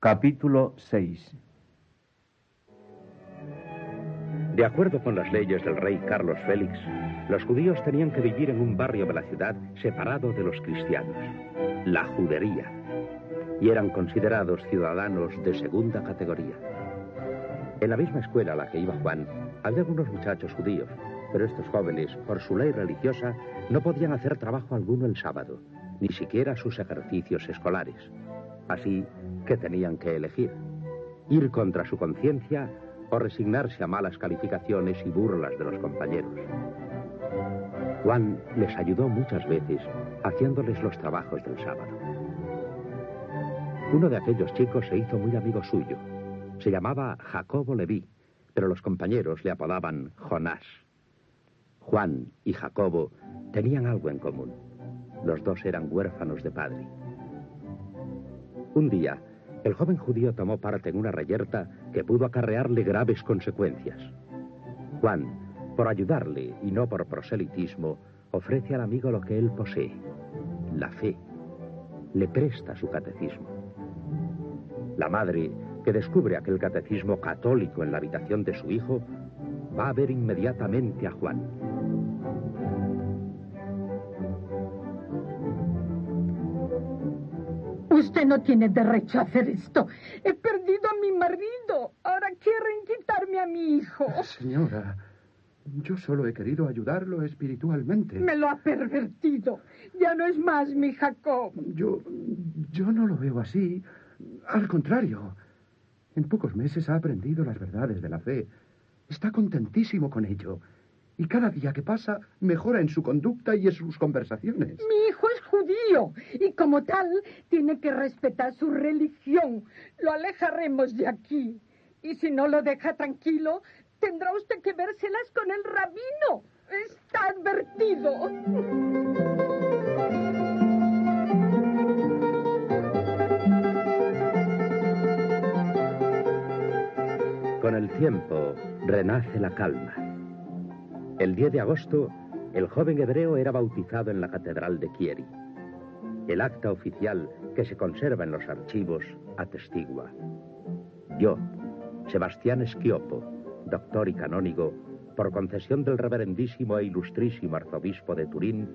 Capítulo 6 De acuerdo con las leyes del rey Carlos Félix, los judíos tenían que vivir en un barrio de la ciudad separado de los cristianos, la judería, y eran considerados ciudadanos de segunda categoría. En la misma escuela a la que iba Juan, había algunos muchachos judíos, pero estos jóvenes, por su ley religiosa, no podían hacer trabajo alguno el sábado, ni siquiera sus ejercicios escolares. Así que tenían que elegir, ir contra su conciencia o resignarse a malas calificaciones y burlas de los compañeros. Juan les ayudó muchas veces haciéndoles los trabajos del sábado. Uno de aquellos chicos se hizo muy amigo suyo. Se llamaba Jacobo Leví, pero los compañeros le apodaban Jonás. Juan y Jacobo tenían algo en común. Los dos eran huérfanos de padre. Un día, el joven judío tomó parte en una reyerta que pudo acarrearle graves consecuencias. Juan, por ayudarle y no por proselitismo, ofrece al amigo lo que él posee, la fe. Le presta su catecismo. La madre, que descubre aquel catecismo católico en la habitación de su hijo, va a ver inmediatamente a Juan. Usted no tiene derecho a hacer esto. He perdido a mi marido. Ahora quieren quitarme a mi hijo. Señora, yo solo he querido ayudarlo espiritualmente. Me lo ha pervertido. Ya no es más mi Jacob. Yo. yo no lo veo así. Al contrario. En pocos meses ha aprendido las verdades de la fe. Está contentísimo con ello. Y cada día que pasa mejora en su conducta y en sus conversaciones. Mi hijo es judío y como tal tiene que respetar su religión. Lo alejaremos de aquí. Y si no lo deja tranquilo, tendrá usted que vérselas con el rabino. Está advertido. Con el tiempo renace la calma. El 10 de agosto, el joven hebreo era bautizado en la Catedral de Kieri. El acta oficial que se conserva en los archivos atestigua. Yo, Sebastián Esquiopo, doctor y canónigo, por concesión del reverendísimo e ilustrísimo arzobispo de Turín,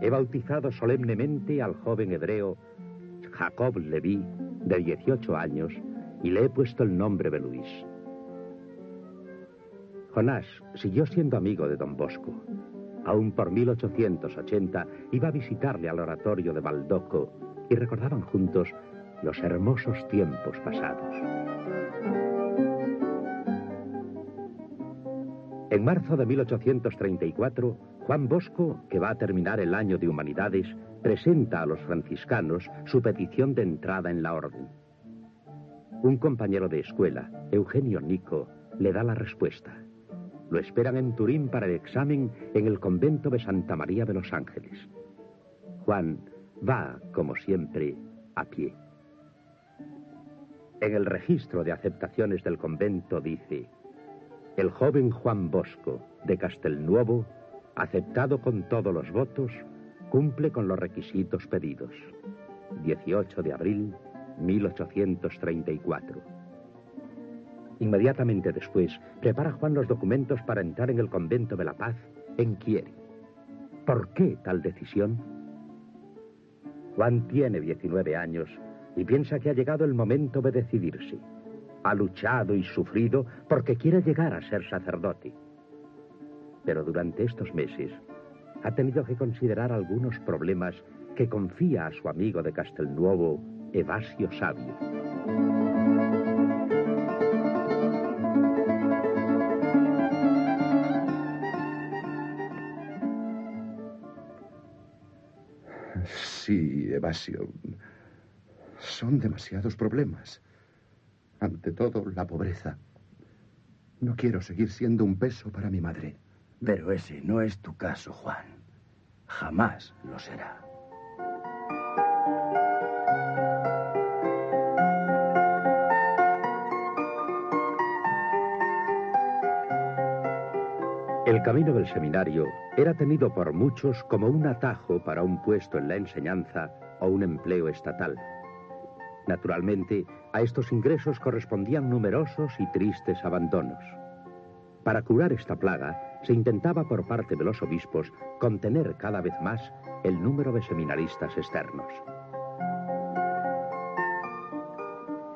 he bautizado solemnemente al joven hebreo Jacob Leví, de 18 años, y le he puesto el nombre de Luis. Jonás siguió siendo amigo de don Bosco. Aún por 1880 iba a visitarle al oratorio de Baldoco y recordaban juntos los hermosos tiempos pasados. En marzo de 1834, Juan Bosco, que va a terminar el año de humanidades, presenta a los franciscanos su petición de entrada en la orden. Un compañero de escuela, Eugenio Nico, le da la respuesta. Lo esperan en Turín para el examen en el convento de Santa María de los Ángeles. Juan va, como siempre, a pie. En el registro de aceptaciones del convento dice, el joven Juan Bosco, de Castelnuovo, aceptado con todos los votos, cumple con los requisitos pedidos. 18 de abril 1834. Inmediatamente después, prepara Juan los documentos para entrar en el convento de la paz en Kieri. ¿Por qué tal decisión? Juan tiene 19 años y piensa que ha llegado el momento de decidirse. Ha luchado y sufrido porque quiere llegar a ser sacerdote. Pero durante estos meses ha tenido que considerar algunos problemas que confía a su amigo de Castelnuovo, Evasio Sabio. Sí, Evasio. Son demasiados problemas. Ante todo, la pobreza. No quiero seguir siendo un peso para mi madre. Pero ese no es tu caso, Juan. Jamás lo será. El camino del seminario era tenido por muchos como un atajo para un puesto en la enseñanza o un empleo estatal. Naturalmente, a estos ingresos correspondían numerosos y tristes abandonos. Para curar esta plaga, se intentaba por parte de los obispos contener cada vez más el número de seminaristas externos.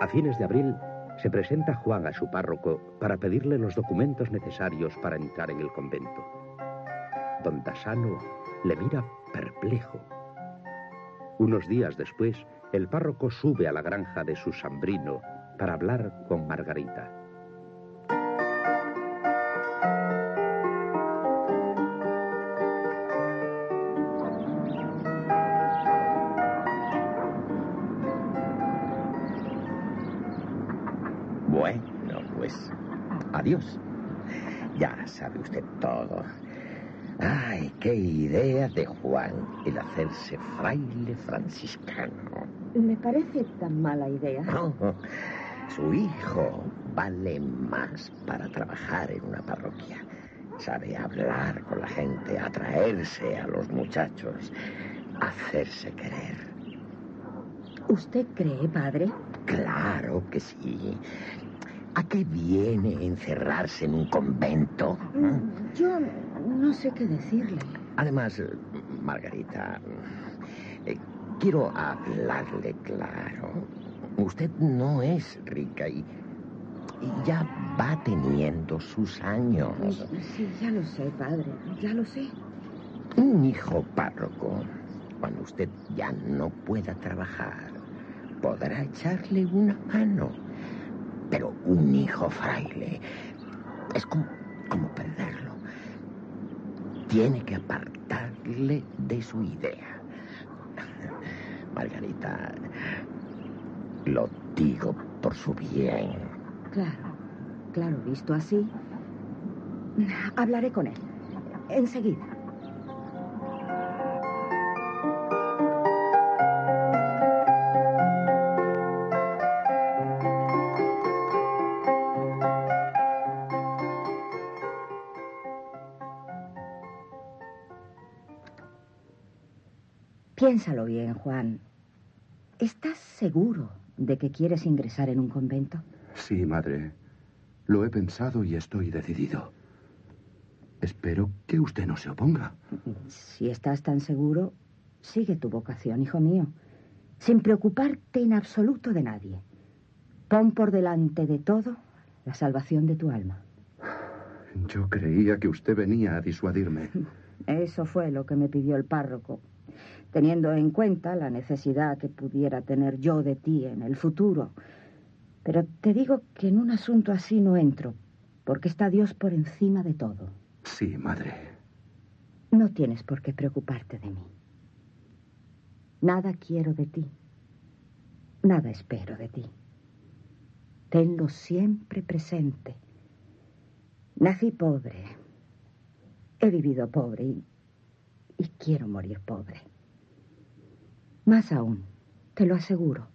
A fines de abril, se presenta Juan a su párroco para pedirle los documentos necesarios para entrar en el convento. Don Dasano le mira perplejo. Unos días después, el párroco sube a la granja de su sambrino para hablar con Margarita. Adiós. Ya sabe usted todo. Ay, qué idea de Juan el hacerse fraile franciscano. Me parece tan mala idea. su hijo vale más para trabajar en una parroquia. Sabe hablar con la gente, atraerse a los muchachos, hacerse querer. ¿Usted cree, padre? Claro que sí. ¿A qué viene encerrarse en un convento? Mm, yo no sé qué decirle. Además, Margarita, eh, quiero hablarle claro. Usted no es rica y, y, ya va teniendo sus años. Sí, ya lo sé, padre, ya lo sé. Un hijo párroco, cuando usted ya no pueda trabajar, podrá echarle una mano pero un hijo fraile es como, como perderlo. Tiene que apartarle de su idea. Margarita, lo digo por su bien. Claro, claro, visto así. Hablaré con él. Enseguida. Piénsalo bien, Juan. ¿Estás seguro de que quieres ingresar en un convento? Sí, madre. Lo he pensado y estoy decidido. Espero que usted no se oponga. Si estás tan seguro, sigue tu vocación, hijo mío, sin preocuparte en absoluto de nadie. Pon por delante de todo la salvación de tu alma. Yo creía que usted venía a disuadirme. Eso fue lo que me pidió el párroco teniendo en cuenta la necesidad que pudiera tener yo de ti en el futuro. Pero te digo que en un asunto así no entro, porque está Dios por encima de todo. Sí, madre. No tienes por qué preocuparte de mí. Nada quiero de ti. Nada espero de ti. Tenlo siempre presente. Nací pobre. He vivido pobre y, y quiero morir pobre. Más aún, te lo aseguro,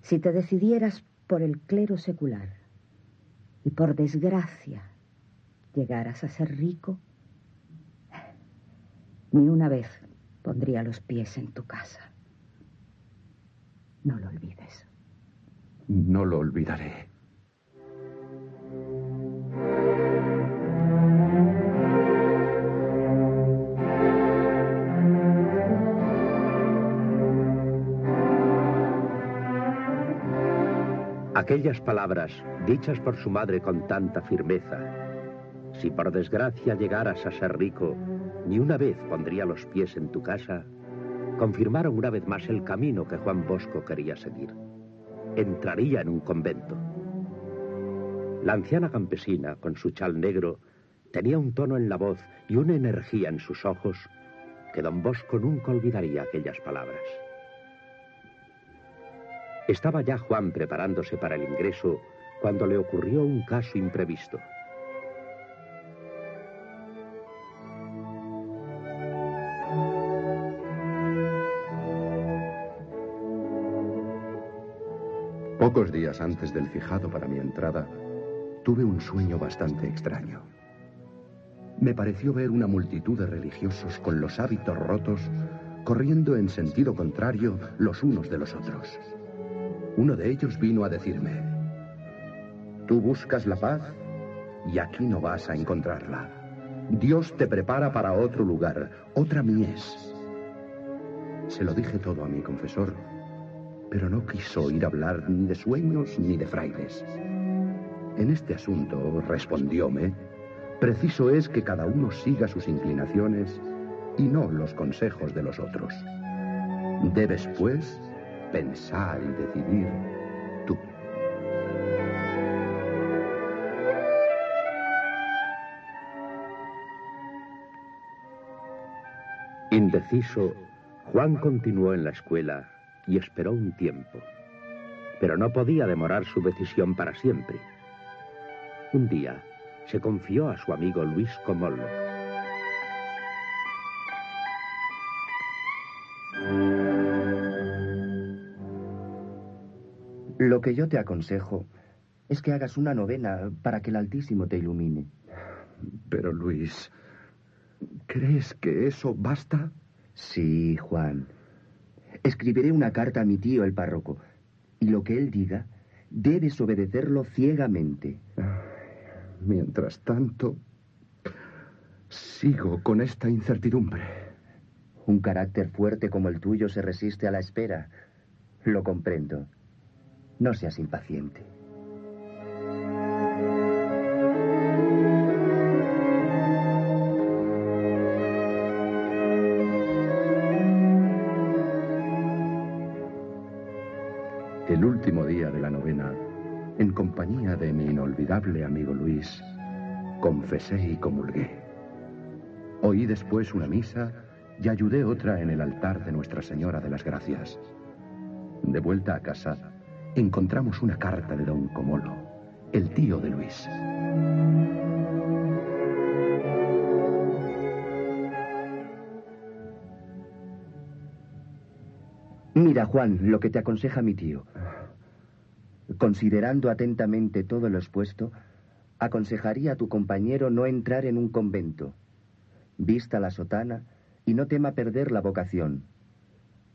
si te decidieras por el clero secular y por desgracia llegaras a ser rico, ni una vez pondría los pies en tu casa. No lo olvides. No lo olvidaré. Aquellas palabras, dichas por su madre con tanta firmeza, si por desgracia llegaras a ser rico, ni una vez pondría los pies en tu casa, confirmaron una vez más el camino que Juan Bosco quería seguir. Entraría en un convento. La anciana campesina, con su chal negro, tenía un tono en la voz y una energía en sus ojos que don Bosco nunca olvidaría aquellas palabras. Estaba ya Juan preparándose para el ingreso cuando le ocurrió un caso imprevisto. Pocos días antes del fijado para mi entrada, tuve un sueño bastante extraño. Me pareció ver una multitud de religiosos con los hábitos rotos corriendo en sentido contrario los unos de los otros. Uno de ellos vino a decirme, tú buscas la paz y aquí no vas a encontrarla. Dios te prepara para otro lugar, otra mies. Se lo dije todo a mi confesor, pero no quiso oír hablar ni de sueños ni de frailes. En este asunto, respondióme, preciso es que cada uno siga sus inclinaciones y no los consejos de los otros. Debes, pues, pensar y decidir tú. Indeciso, Juan continuó en la escuela y esperó un tiempo. Pero no podía demorar su decisión para siempre. Un día, se confió a su amigo Luis Comollo. Lo que yo te aconsejo es que hagas una novena para que el Altísimo te ilumine. Pero Luis, ¿crees que eso basta? Sí, Juan. Escribiré una carta a mi tío el párroco, y lo que él diga, debes obedecerlo ciegamente. Mientras tanto, sigo con esta incertidumbre. Un carácter fuerte como el tuyo se resiste a la espera. Lo comprendo. No seas impaciente. El último día de la novena, en compañía de mi inolvidable amigo Luis, confesé y comulgué. Oí después una misa y ayudé otra en el altar de Nuestra Señora de las Gracias. De vuelta a casa, encontramos una carta de don Comolo, el tío de Luis. Mira, Juan, lo que te aconseja mi tío. Considerando atentamente todo lo expuesto, aconsejaría a tu compañero no entrar en un convento. Vista la sotana y no tema perder la vocación.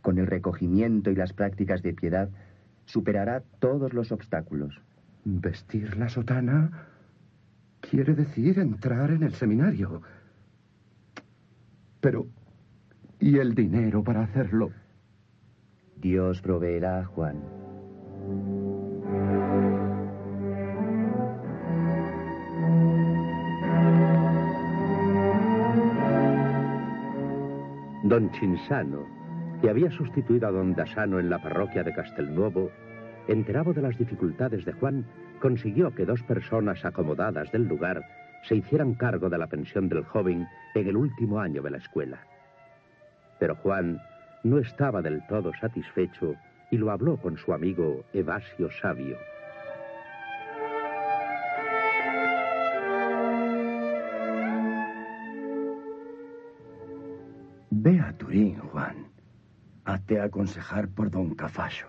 Con el recogimiento y las prácticas de piedad, superará todos los obstáculos. Vestir la sotana quiere decir entrar en el seminario. Pero, ¿y el dinero para hacerlo? Dios proveerá, Juan. Don Chinsano, que había sustituido a don Dasano en la parroquia de Castelnuovo, enterado de las dificultades de Juan, consiguió que dos personas acomodadas del lugar se hicieran cargo de la pensión del joven en el último año de la escuela. Pero Juan no estaba del todo satisfecho y lo habló con su amigo Evasio Sabio. Ve a Turín, Juan. Hazte aconsejar por don Cafaso.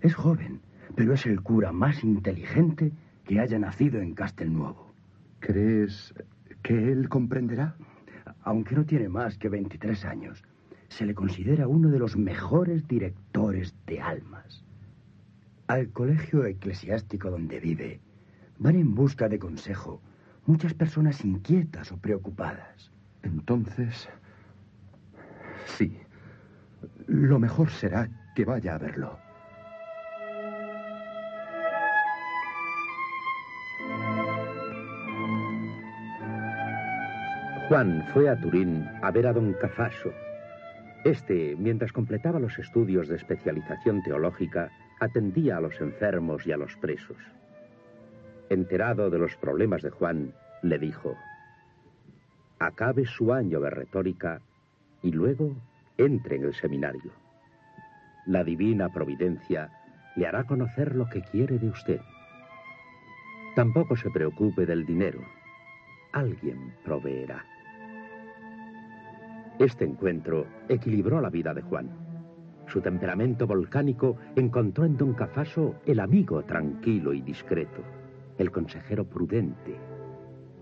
Es joven, pero es el cura más inteligente que haya nacido en Castelnuovo. ¿Crees que él comprenderá? Aunque no tiene más que 23 años, se le considera uno de los mejores directores de almas. Al colegio eclesiástico donde vive, van en busca de consejo muchas personas inquietas o preocupadas. Entonces, sí, lo mejor será que vaya a verlo. Juan fue a Turín a ver a don Cafaso. Este, mientras completaba los estudios de especialización teológica, atendía a los enfermos y a los presos. Enterado de los problemas de Juan, le dijo, acabe su año de retórica y luego entre en el seminario. La divina providencia le hará conocer lo que quiere de usted. Tampoco se preocupe del dinero. Alguien proveerá. Este encuentro equilibró la vida de Juan. Su temperamento volcánico encontró en don Cafaso el amigo tranquilo y discreto, el consejero prudente,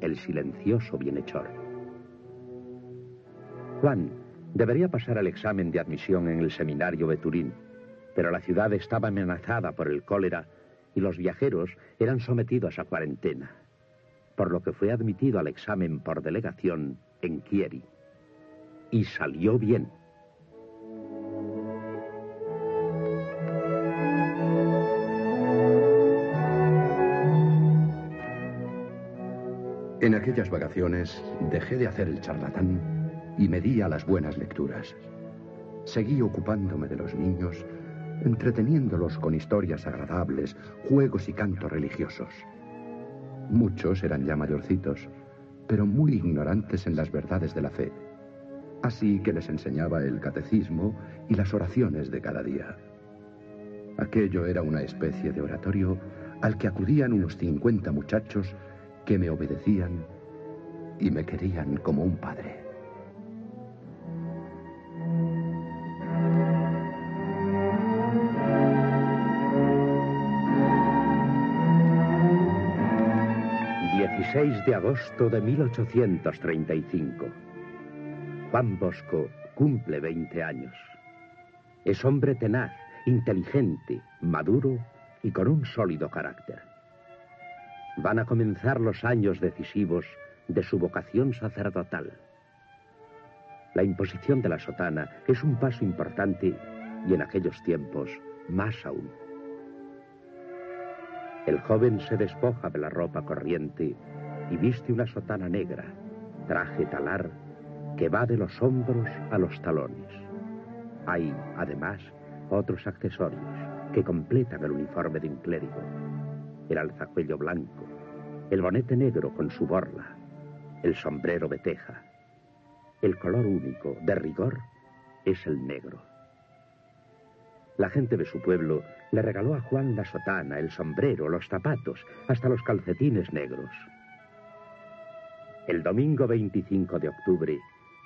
el silencioso bienhechor. Juan debería pasar el examen de admisión en el seminario de Turín, Pero la ciudad estaba amenazada por el cólera y los viajeros eran sometidos a cuarentena, por lo que fue admitido al examen por delegación en Chieri. Y salió bien. En aquellas vacaciones dejé de hacer el charlatán y me las buenas lecturas. Seguí ocupándome de los niños, entreteniéndolos con historias agradables, juegos y cantos religiosos. Muchos eran ya mayorcitos, pero muy ignorantes en las verdades de la fe. Así que les enseñaba el catecismo y las oraciones de cada día. Aquello era una especie de oratorio al que acudían unos 50 muchachos que me obedecían y me querían como un padre. ...16 de agosto de 1835. Juan Bosco cumple 20 años. Es hombre tenaz, inteligente, maduro y con un sólido carácter van a comenzar los años decisivos de su vocación sacerdotal. La imposición de la sotana es un paso importante y en aquellos tiempos más aún. El joven se despoja de la ropa corriente y viste una sotana negra, traje talar, que va de los hombros a los talones. Hay, además, otros accesorios que completan el uniforme de un clérigo el alzacuello blanco, el bonete negro con su borla, el sombrero de teja. El color único, de rigor, es el negro. La gente de su pueblo le regaló a Juan la sotana, el sombrero, los zapatos, hasta los calcetines negros. El domingo 25 de octubre,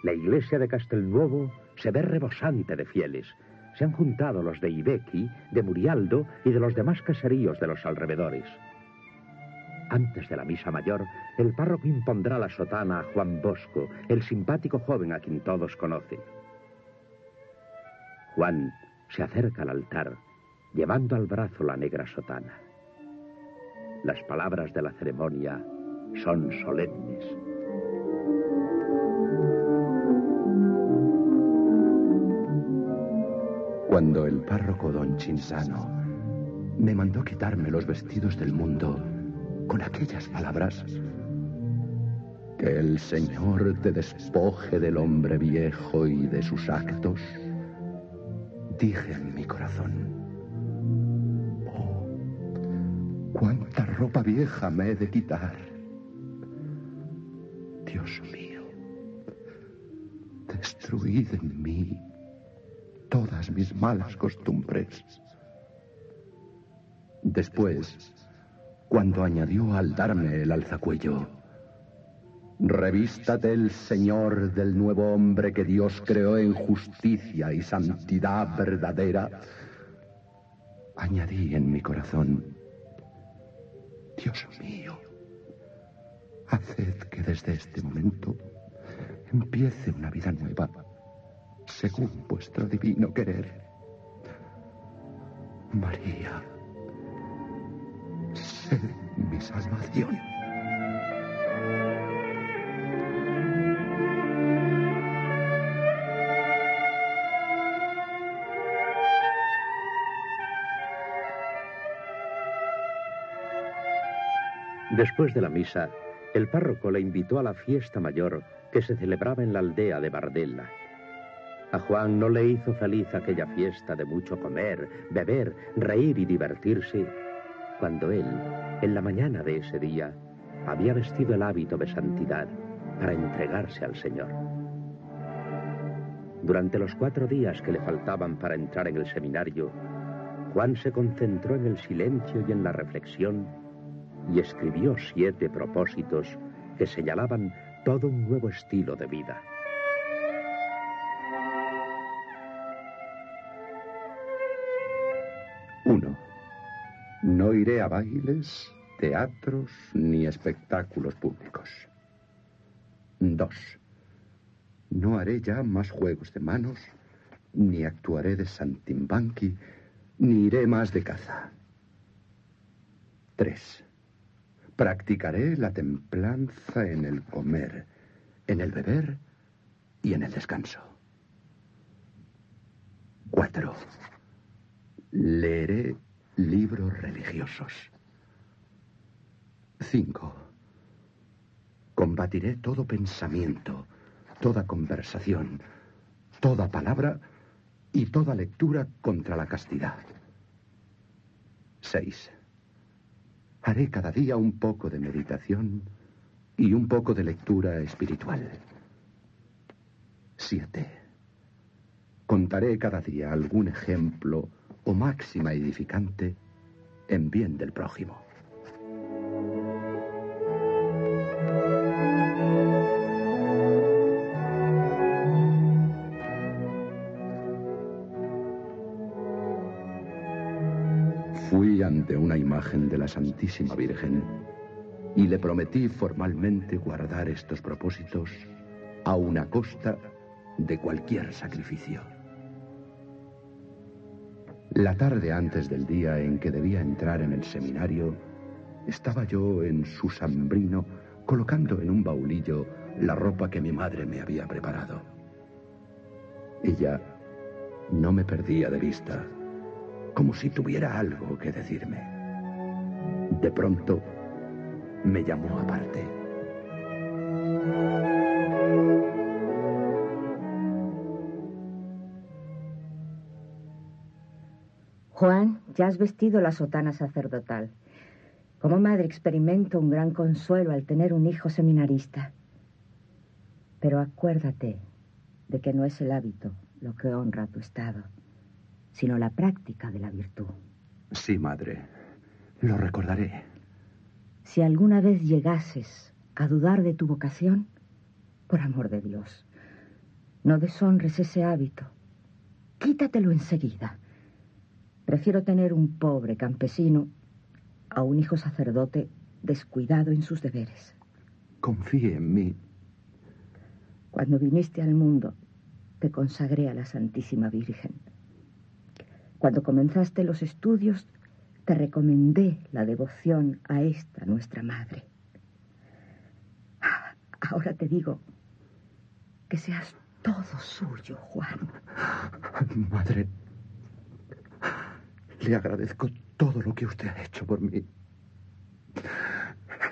la iglesia de Castelnuovo se ve rebosante de fieles, se han juntado los de Ibequi, de Murialdo y de los demás caseríos de los alrededores. Antes de la misa mayor, el párroco impondrá la sotana a Juan Bosco, el simpático joven a quien todos conocen. Juan se acerca al altar, llevando al brazo la negra sotana. Las palabras de la ceremonia son solemnes. Cuando el párroco don Chinsano me mandó quitarme los vestidos del mundo con aquellas palabras, que el Señor te despoje del hombre viejo y de sus actos, dije en mi corazón, oh, cuánta ropa vieja me he de quitar. Dios mío, destruid en mí mis malas costumbres. Después, cuando añadió al darme el alzacuello, revístate el Señor del nuevo hombre que Dios creó en justicia y santidad verdadera, añadí en mi corazón, Dios mío, haced que desde este momento empiece una vida nueva según vuestro divino querer. María, sed mi salvación. Después de la misa, el párroco le invitó a la fiesta mayor que se celebraba en la aldea de Bardella. A Juan no le hizo feliz aquella fiesta de mucho comer, beber, reír y divertirse, cuando él, en la mañana de ese día, había vestido el hábito de santidad para entregarse al Señor. Durante los cuatro días que le faltaban para entrar en el seminario, Juan se concentró en el silencio y en la reflexión y escribió siete propósitos que señalaban todo un nuevo estilo de vida. No iré a bailes, teatros ni espectáculos públicos. Dos. No haré ya más juegos de manos, ni actuaré de santimbanqui, ni iré más de caza. Tres. Practicaré la templanza en el comer, en el beber y en el descanso. Cuatro. Leeré libros religiosos. Cinco. Combatiré todo pensamiento, toda conversación, toda palabra y toda lectura contra la castidad. Seis. Haré cada día un poco de meditación y un poco de lectura espiritual. Siete. Contaré cada día algún ejemplo o máxima edificante en bien del prójimo. Fui ante una imagen de la Santísima Virgen y le prometí formalmente guardar estos propósitos a una costa de cualquier sacrificio. La tarde antes del día en que debía entrar en el seminario, estaba yo en su sambrino colocando en un baulillo la ropa que mi madre me había preparado. Ella no me perdía de vista, como si tuviera algo que decirme. De pronto, me llamó aparte. Juan, ya has vestido la sotana sacerdotal. Como madre experimento un gran consuelo al tener un hijo seminarista. Pero acuérdate de que no es el hábito lo que honra tu estado, sino la práctica de la virtud. Sí, madre. Lo recordaré. Si alguna vez llegases a dudar de tu vocación, por amor de Dios, no deshonres ese hábito. Quítatelo enseguida. Prefiero tener un pobre campesino a un hijo sacerdote descuidado en sus deberes. Confíe en mí. Cuando viniste al mundo, te consagré a la Santísima Virgen. Cuando comenzaste los estudios, te recomendé la devoción a esta nuestra Madre. Ahora te digo que seas todo suyo, Juan. Madre, le agradezco todo lo que usted ha hecho por mí.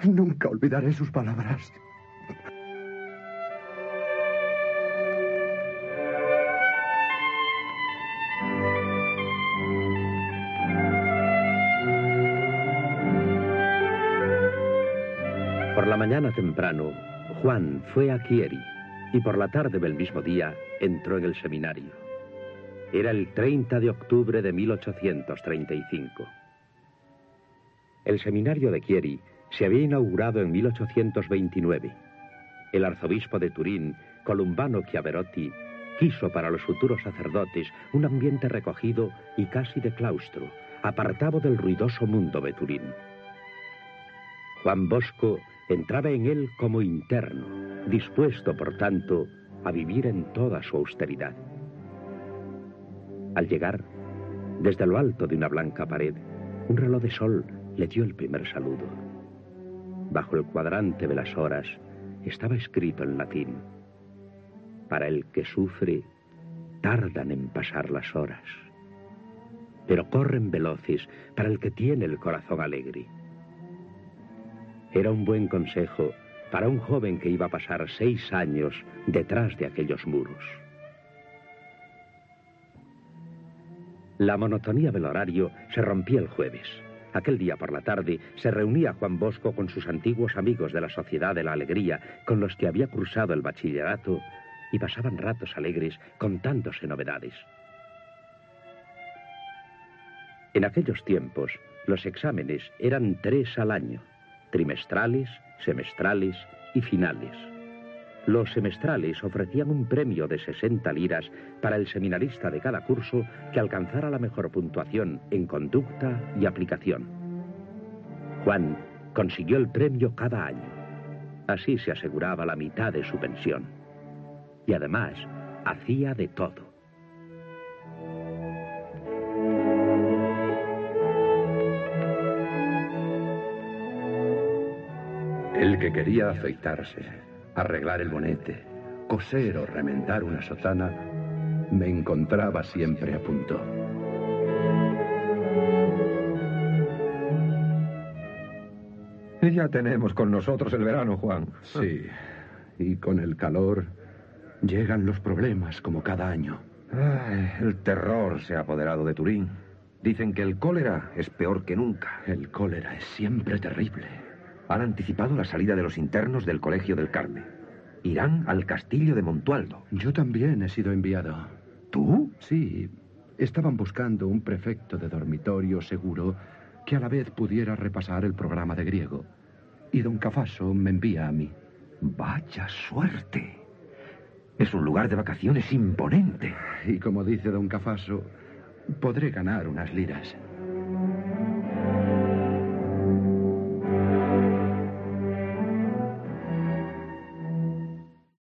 Nunca olvidaré sus palabras. Por la mañana temprano, Juan fue a Chieri y por la tarde del mismo día entró en el seminario. Era el 30 de octubre de 1835. El seminario de Chieri se había inaugurado en 1829. El arzobispo de Turín, Columbano Chiaverotti, quiso para los futuros sacerdotes un ambiente recogido y casi de claustro, apartado del ruidoso mundo de Turín. Juan Bosco entraba en él como interno, dispuesto, por tanto, a vivir en toda su austeridad. Al llegar, desde lo alto de una blanca pared, un reloj de sol le dio el primer saludo. Bajo el cuadrante de las horas estaba escrito en latín, para el que sufre, tardan en pasar las horas, pero corren veloces para el que tiene el corazón alegre. Era un buen consejo para un joven que iba a pasar seis años detrás de aquellos muros. La monotonía del horario se rompía el jueves. Aquel día por la tarde se reunía Juan Bosco con sus antiguos amigos de la Sociedad de la Alegría, con los que había cruzado el bachillerato, y pasaban ratos alegres contándose novedades. En aquellos tiempos, los exámenes eran tres al año trimestrales, semestrales y finales. Los semestrales ofrecían un premio de 60 liras para el seminarista de cada curso que alcanzara la mejor puntuación en conducta y aplicación. Juan consiguió el premio cada año. Así se aseguraba la mitad de su pensión. Y además, hacía de todo. El que quería afeitarse, arreglar el bonete, coser o remendar una sotana, me encontraba siempre a punto. Y ya tenemos con nosotros el verano, Juan. Sí, y con el calor llegan los problemas como cada año. Ay, el terror se ha apoderado de Turín. Dicen que el cólera es peor que nunca. El cólera es siempre terrible. Han anticipado la salida de los internos del Colegio del Carmen. Irán al castillo de Montualdo. Yo también he sido enviado. ¿Tú? Sí. Estaban buscando un prefecto de dormitorio seguro que a la vez pudiera repasar el programa de griego. Y don Cafaso me envía a mí. Vaya suerte. Es un lugar de vacaciones imponente. Y como dice don Cafaso, podré ganar unas liras.